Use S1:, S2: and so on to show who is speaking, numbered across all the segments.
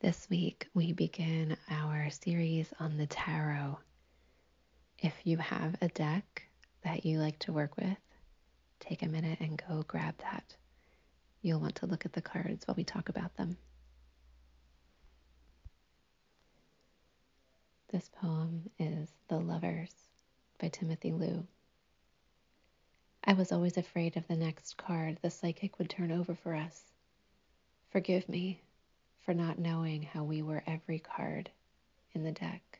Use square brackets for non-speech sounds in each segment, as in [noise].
S1: This week, we begin our series on the tarot. If you have a deck that you like to work with, take a minute and go grab that. You'll want to look at the cards while we talk about them. This poem is The Lovers by Timothy Lew. I was always afraid of the next card the psychic would turn over for us. Forgive me for not knowing how we were every card in the deck.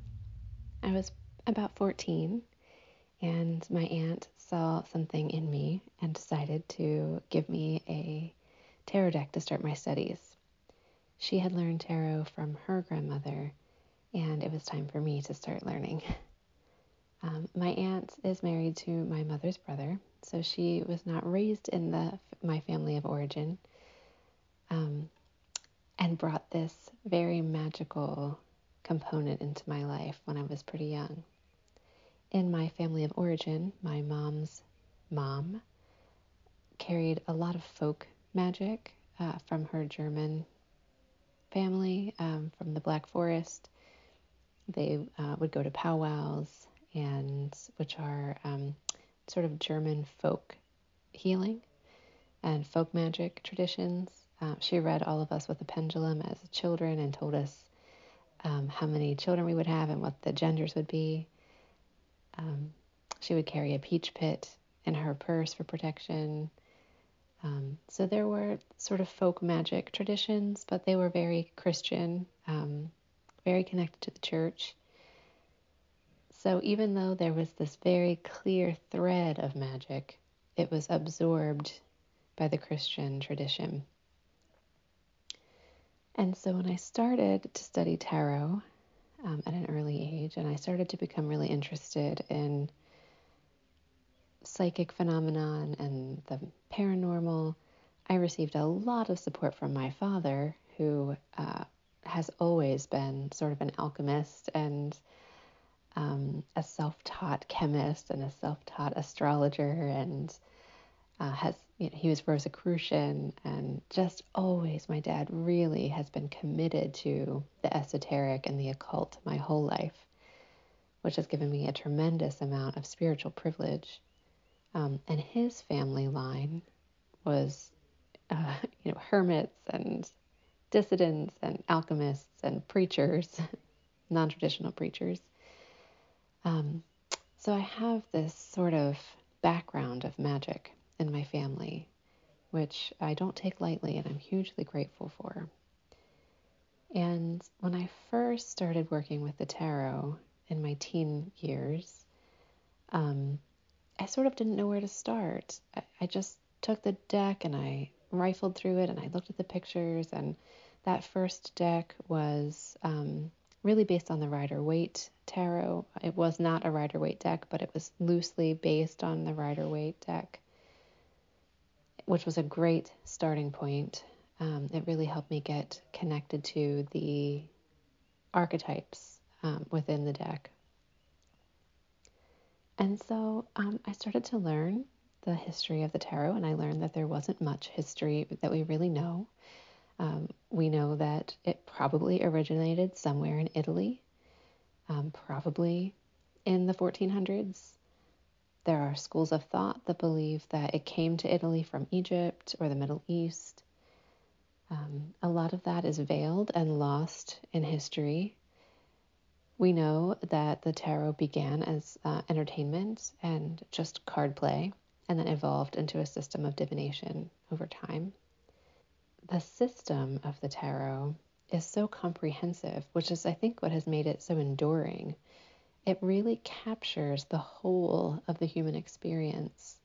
S1: I was about 14, and my aunt saw something in me and decided to give me a tarot deck to start my studies. She had learned tarot from her grandmother, and it was time for me to start learning. [laughs] Um, my aunt is married to my mother's brother, so she was not raised in the my family of origin, um, and brought this very magical component into my life when I was pretty young. In my family of origin, my mom's mom carried a lot of folk magic uh, from her German family, um, from the Black Forest. They uh, would go to powwows, and which are um, sort of German folk healing and folk magic traditions. Uh, she read all of us with a pendulum as children and told us um, how many children we would have and what the genders would be. Um, she would carry a peach pit in her purse for protection. Um, so there were sort of folk magic traditions, but they were very Christian, um, very connected to the church. So even though there was this very clear thread of magic, it was absorbed by the Christian tradition. And so when I started to study tarot um, at an early age, and I started to become really interested in psychic phenomenon and the paranormal, I received a lot of support from my father, who uh, has always been sort of an alchemist and um, a self taught chemist and a self taught astrologer and uh, has you know, he was Rosicrucian, and just always my dad really has been committed to the esoteric and the occult my whole life, which has given me a tremendous amount of spiritual privilege. Um, and his family line was, uh, [laughs] you know, hermits and dissidents and alchemists and preachers, [laughs] non-traditional preachers. Um, so I have this sort of background of magic in my family, which I don't take lightly and I'm hugely grateful for. And when I first started working with the tarot in my teen years, um, I sort of didn't know where to start. I, I just took the deck and I rifled through it and I looked at the pictures. And that first deck was um, really based on the Rider Waite tarot. It was not a Rider Waite deck, but it was loosely based on the Rider Waite deck which was a great starting point. Um, it really helped me get connected to the archetypes um, within the deck. And so um, I started to learn the history of the tarot, and I learned that there wasn't much history that we really know. Um, we know that it probably originated somewhere in Italy, um, probably in the 1400s. There are schools of thought that believe that it came to Italy from Egypt or the Middle East. Um, a lot of that is veiled and lost in history. We know that the tarot began as uh, entertainment and just card play, and then evolved into a system of divination over time. The system of the tarot is so comprehensive, which is, I think, what has made it so enduring. It really captures the whole of the human experience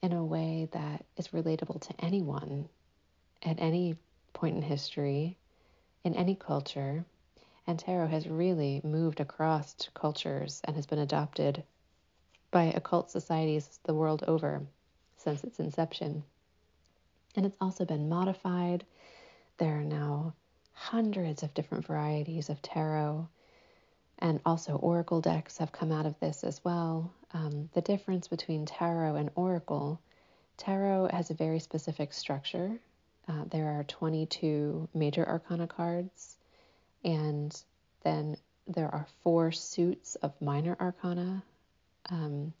S1: in a way that is relatable to anyone at any point in history, in any culture. And tarot has really moved across cultures and has been adopted by occult societies the world over since its inception. And it's also been modified. There are now hundreds of different varieties of tarot, and also oracle decks have come out of this as well. Um, the difference between tarot and oracle tarot has a very specific structure. Uh, there are 22 major arcana cards, and then there are four suits of minor arcana. Um,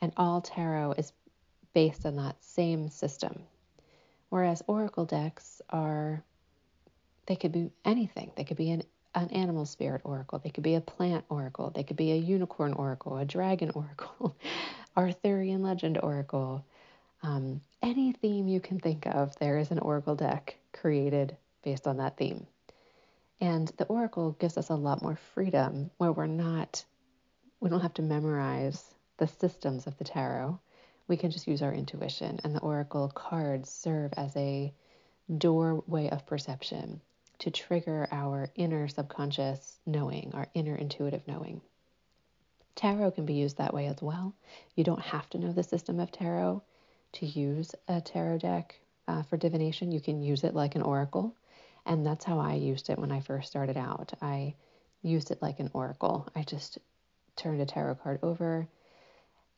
S1: and all tarot is based on that same system. Whereas oracle decks are, they could be anything. They could be an, an animal spirit oracle, they could be a plant oracle, they could be a unicorn oracle, a dragon [laughs] oracle, Arthurian legend oracle. Um, any theme you can think of, there is an oracle deck created based on that theme. And the oracle gives us a lot more freedom where we're not, we don't have to memorize the systems of the tarot we can just use our intuition. And the oracle cards serve as a doorway of perception to trigger our inner subconscious knowing, our inner intuitive knowing. Tarot can be used that way as well. You don't have to know the system of tarot to use a tarot deck uh, for divination. You can use it like an oracle. And that's how I used it when I first started out. I used it like an oracle. I just turned a tarot card over,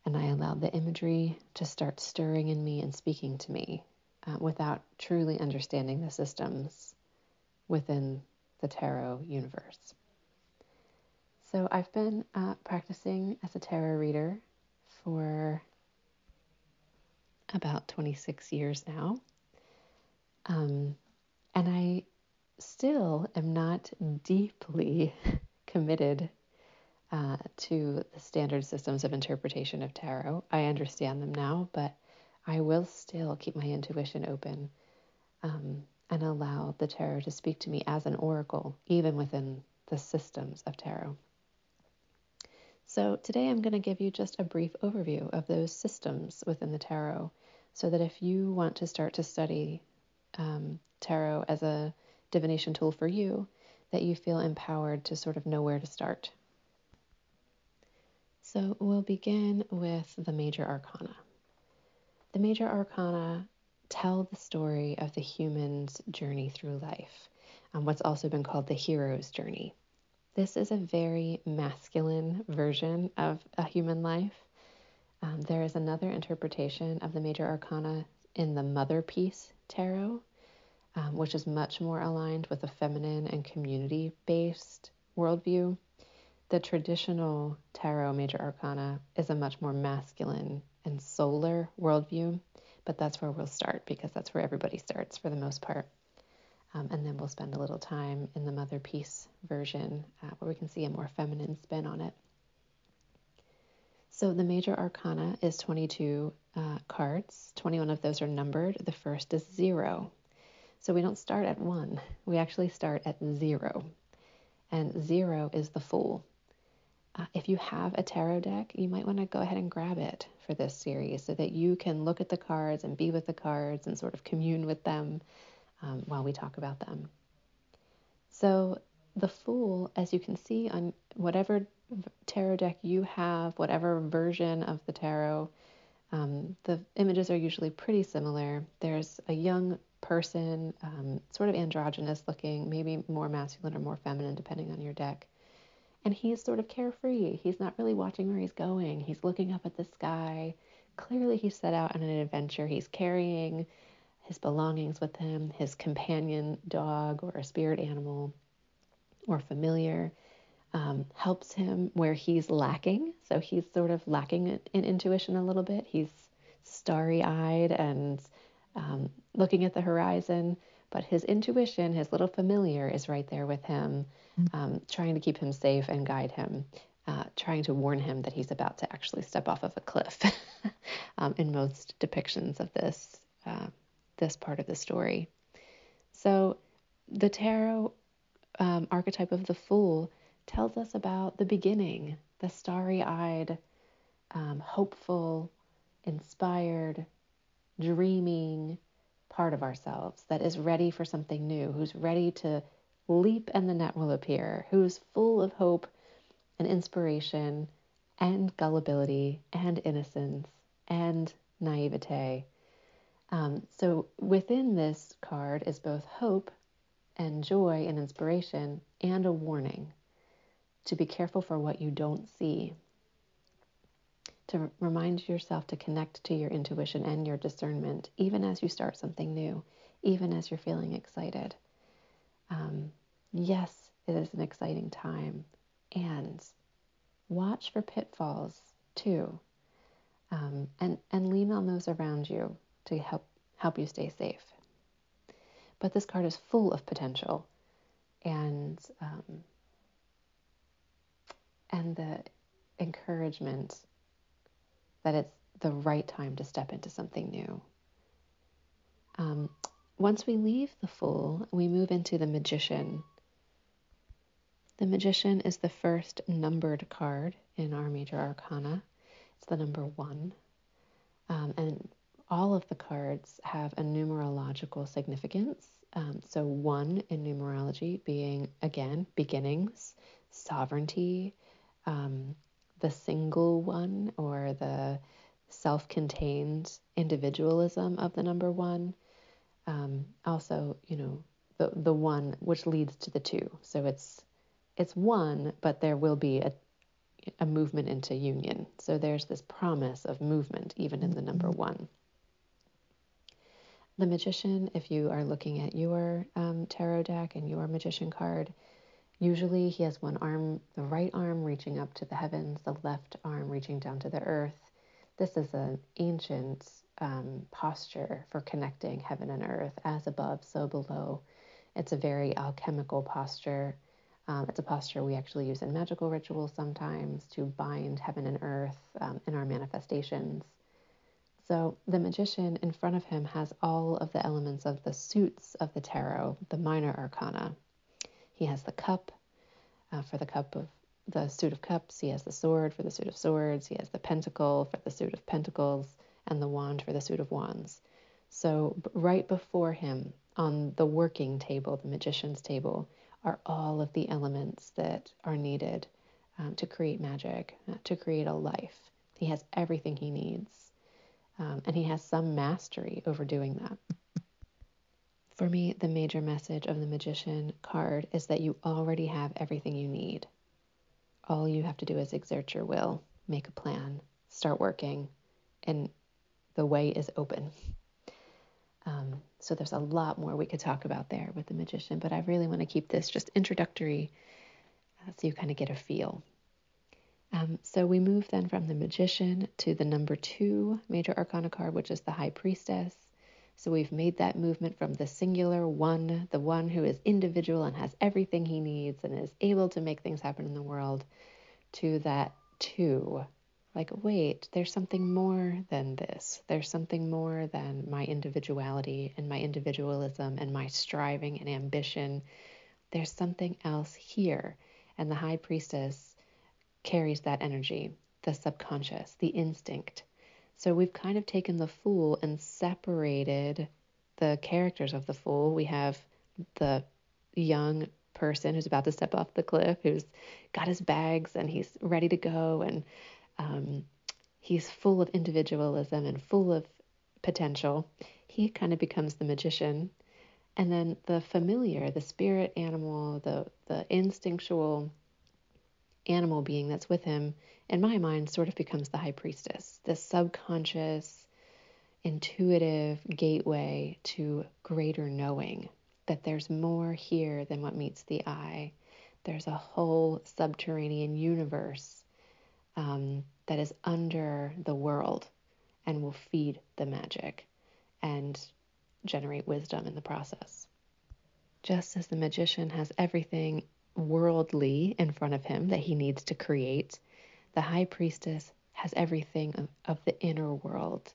S1: and I allowed the imagery to start stirring in me and speaking to me uh, without truly understanding the systems within the tarot universe. So I've been uh, practicing as a tarot reader for about 26 years now. Um, and I still am not deeply [laughs] committed uh, to the standard systems of interpretation of tarot. I understand them now, but I will still keep my intuition open um, and allow the tarot to speak to me as an oracle, even within the systems of tarot. So, today I'm going to give you just a brief overview of those systems within the tarot so that if you want to start to study um, tarot as a divination tool for you, that you feel empowered to sort of know where to start. So we'll begin with the major arcana. The major arcana tell the story of the human's journey through life, um, what's also been called the hero's journey. This is a very masculine version of a human life. Um, there is another interpretation of the major arcana in the Mother Peace Tarot, um, which is much more aligned with a feminine and community based worldview the traditional tarot major arcana is a much more masculine and solar worldview, but that's where we'll start because that's where everybody starts for the most part. Um, and then we'll spend a little time in the Mother Peace version uh, where we can see a more feminine spin on it. So the major arcana is 22 uh, cards. 21 of those are numbered. The first is zero. So we don't start at one, we actually start at zero. And zero is the Fool. Uh, if you have a tarot deck, you might want to go ahead and grab it for this series so that you can look at the cards and be with the cards and sort of commune with them um, while we talk about them. So, the Fool, as you can see on whatever tarot deck you have, whatever version of the tarot, um, the images are usually pretty similar. There's a young person, um, sort of androgynous looking, maybe more masculine or more feminine, depending on your deck And he's sort of carefree. He's not really watching where he's going. He's looking up at the sky. Clearly, he set out on an adventure. He's carrying his belongings with him, his companion dog or a spirit animal or familiar. Um, helps him where he's lacking. So he's sort of lacking in intuition a little bit. He's starry eyed and um, looking at the horizon, but his intuition, his little familiar, is right there with him, mm-hmm. um, trying to keep him safe and guide him, uh, trying to warn him that he's about to actually step off of a cliff. [laughs] um, in most depictions of this uh, this part of the story, so the tarot um, archetype of the fool tells us about the beginning, the starry-eyed, um, hopeful, inspired, dreaming part of ourselves that is ready for something new, who's ready to leap and the net will appear, who's full of hope and inspiration and gullibility and innocence and naivete. Um, so within this card is both hope and joy and inspiration and a warning to be careful for what you don't see to remind yourself to connect to your intuition and your discernment, even as you start something new, even as you're feeling excited. Um, yes, it is an exciting time. And watch for pitfalls too. Um, and, and lean on those around you to help, help you stay safe. But this card is full of potential and, um, and the encouragement that it's the right time to step into something new. Um, once we leave the Fool, we move into the Magician. The Magician is the first numbered card in our major arcana. It's the number one. Um, and all of the cards have a numerological significance. Um, so, one in numerology being, again, beginnings, sovereignty, um, the single one or the self contained individualism of the number one. Um, also, you know, the, the one which leads to the two. So it's it's one, but there will be a, a movement into union. So there's this promise of movement even in the number mm-hmm. one. The magician, if you are looking at your um, tarot deck and your magician card, Usually he has one arm, the right arm reaching up to the heavens, the left arm reaching down to the earth. This is an ancient um, posture for connecting heaven and earth, as above, so below. It's a very alchemical posture. Um, it's a posture we actually use in magical rituals sometimes to bind heaven and earth um, in our manifestations. So the magician in front of him has all of the elements of the suits of the tarot, the minor arcana. He has the cup uh, for the cup of the suit of cups. He has the sword for the suit of swords. He has the pentacle for the suit of pentacles, and the wand for the suit of wands. So, right before him on the working table, the magician's table, are all of the elements that are needed um, to create magic, uh, to create a life. He has everything he needs. Um, and he has some mastery over doing that. For me, the major message of the Magician card is that you already have everything you need. All you have to do is exert your will, make a plan, start working, and the way is open. Um, so there's a lot more we could talk about there with the Magician, but I really want to keep this just introductory uh, so you kind of get a feel. Um, so we move then from the Magician to the number two major arcana card, which is the High Priestess. So we've made that movement from the singular one, the one who is individual and has everything he needs and is able to make things happen in the world, to that two. Like, wait, there's something more than this. There's something more than my individuality and my individualism and my striving and ambition. There's something else here. And the high priestess carries that energy, the subconscious, the instinct so we've kind of taken the fool and separated the characters of the fool. We have the young person who's about to step off the cliff, who's got his bags and he's ready to go, and um, he's full of individualism and full of potential. He kind of becomes the magician. And then the familiar, the spirit animal, the, the instinctual animal being that's with him, in my mind, sort of becomes the high priestess, this subconscious, intuitive gateway to greater knowing that there's more here than what meets the eye. There's a whole subterranean universe um, that is under the world and will feed the magic and generate wisdom in the process. Just as the magician has everything worldly in front of him that he needs to create, the high priestess has everything of, of the inner world,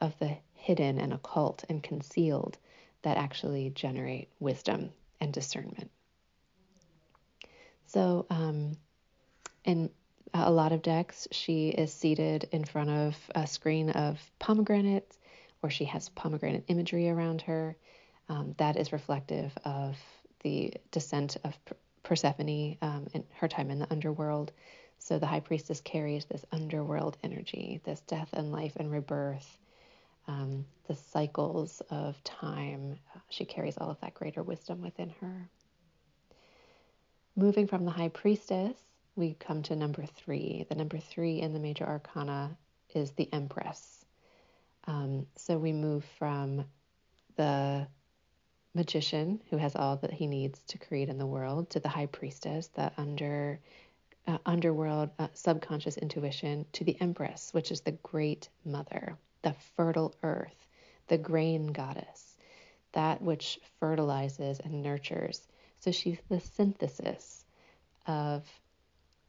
S1: of the hidden and occult and concealed that actually generate wisdom and discernment. So, um, in a lot of decks, she is seated in front of a screen of pomegranate, or she has pomegranate imagery around her. Um, that is reflective of the descent of Persephone um, and her time in the underworld. So the high priestess carries this underworld energy, this death and life and rebirth, um, the cycles of time. She carries all of that greater wisdom within her. Moving from the high priestess, we come to number three. The number three in the major arcana is the empress. Um, so we move from the magician who has all that he needs to create in the world to the high priestess, the under uh, underworld uh, subconscious intuition, to the empress, which is the great mother, the fertile earth, the grain goddess, that which fertilizes and nurtures. So she's the synthesis of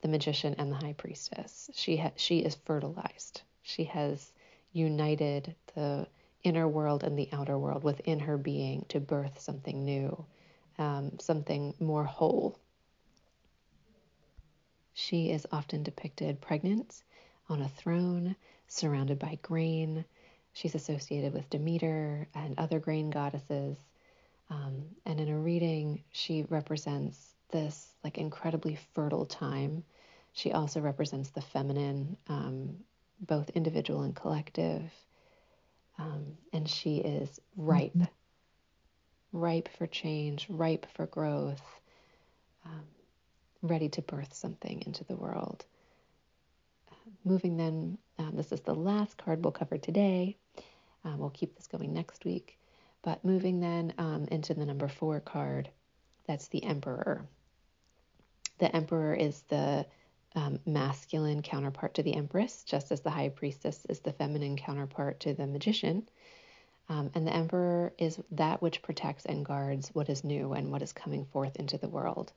S1: the magician and the high priestess. She ha- she is fertilized. She has united the inner world and the outer world within her being to birth something new, um, something more whole. She is often depicted pregnant on a throne, surrounded by grain. She's associated with Demeter and other grain goddesses. Um, and in a reading, she represents this like incredibly fertile time. She also represents the feminine, um, both individual and collective. Um, and she is ripe, mm-hmm. ripe for change, ripe for growth, um, ready to birth something into the world. Uh, moving then, um, this is the last card we'll cover today. Uh, we'll keep this going next week. But moving then um, into the number four card, that's the Emperor. The Emperor is the um, masculine counterpart to the empress, just as the high priestess is the feminine counterpart to the magician. Um, and the emperor is that which protects and guards what is new and what is coming forth into the world.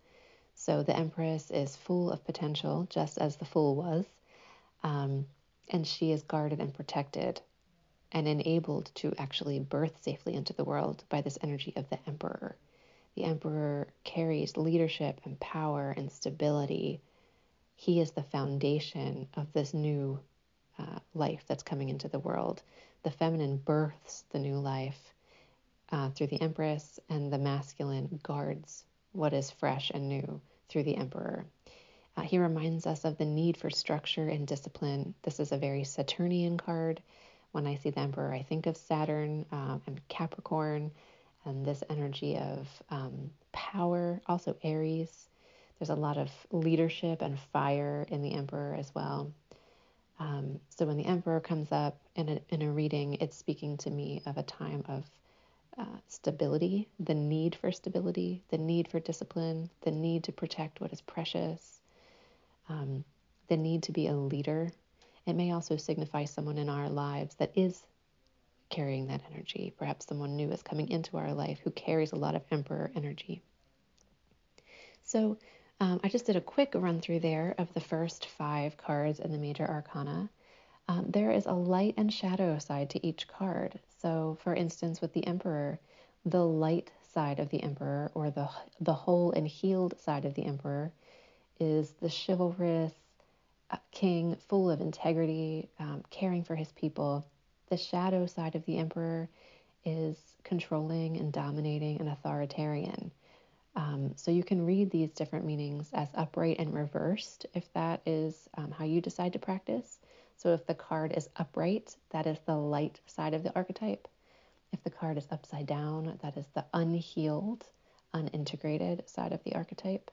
S1: So the empress is full of potential, just as the fool was, um, and she is guarded and protected and enabled to actually birth safely into the world by this energy of the emperor. The emperor carries leadership and power and stability he is the foundation of this new uh, life that's coming into the world. The feminine births the new life uh, through the Empress, and the masculine guards what is fresh and new through the Emperor. Uh, he reminds us of the need for structure and discipline. This is a very Saturnian card. When I see the Emperor, I think of Saturn um, and Capricorn and this energy of um, power, also Aries. There's a lot of leadership and fire in the emperor as well. Um, so when the emperor comes up in a, in a reading, it's speaking to me of a time of uh, stability, the need for stability, the need for discipline, the need to protect what is precious, um, the need to be a leader. It may also signify someone in our lives that is carrying that energy. Perhaps someone new is coming into our life who carries a lot of emperor energy. So um, I just did a quick run through there of the first five cards in the major arcana. Um, there is a light and shadow side to each card. So, for instance, with the Emperor, the light side of the Emperor, or the the whole and healed side of the Emperor, is the chivalrous uh, king, full of integrity, um, caring for his people. The shadow side of the Emperor is controlling and dominating and authoritarian. Um, so you can read these different meanings as upright and reversed if that is um, how you decide to practice. So if the card is upright, that is the light side of the archetype. If the card is upside down, that is the unhealed, unintegrated side of the archetype.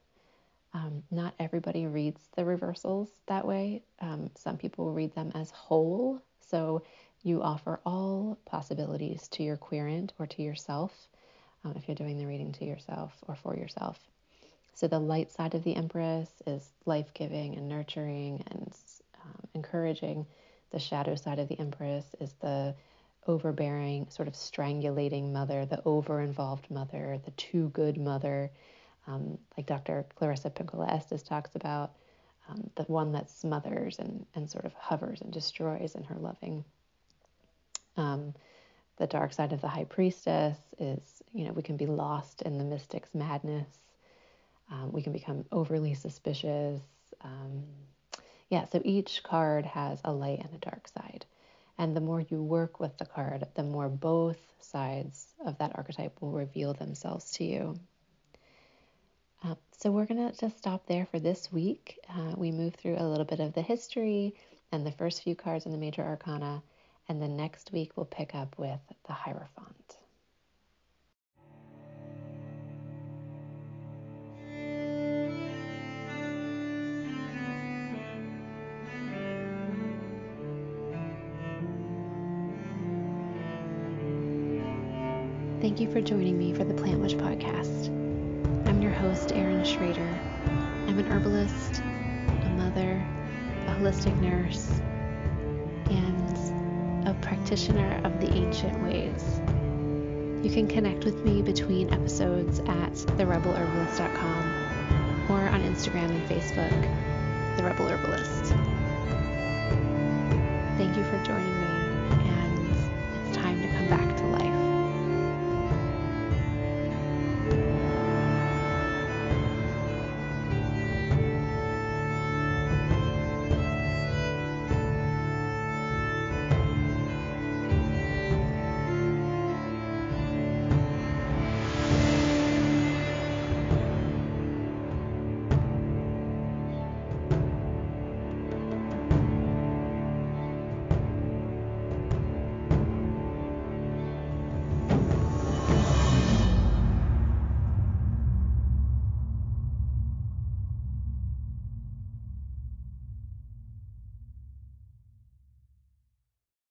S1: Um, not everybody reads the reversals that way. Um, some people read them as whole. So you offer all possibilities to your querent or to yourself um, if you're doing the reading to yourself or for yourself. So the light side of the Empress is life giving and nurturing and um, encouraging. The shadow side of the Empress is the overbearing, sort of strangulating mother, the over involved mother, the too good mother, um, like Dr. Clarissa Pinkola Estes talks about, um, the one that smothers and, and sort of hovers and destroys in her loving. Um, the dark side of the high priestess is, you know, we can be lost in the mystic's madness. Um, we can become overly suspicious. Um, yeah, so each card has a light and a dark side. And the more you work with the card, the more both sides of that archetype will reveal themselves to you. Uh, so we're going to just stop there for this week. Uh, we move through a little bit of the history and the first few cards in the major arcana. And then next week we'll pick up with the Hierophant. Thank you for joining me for the Plant Witch podcast. I'm your host, Erin Schrader. I'm an herbalist, a mother, a holistic nurse, and a practitioner of the ancient ways. You can connect with me between episodes at therebelherbalist.com or on Instagram and Facebook, The Rebel Herbalist. Thank you for joining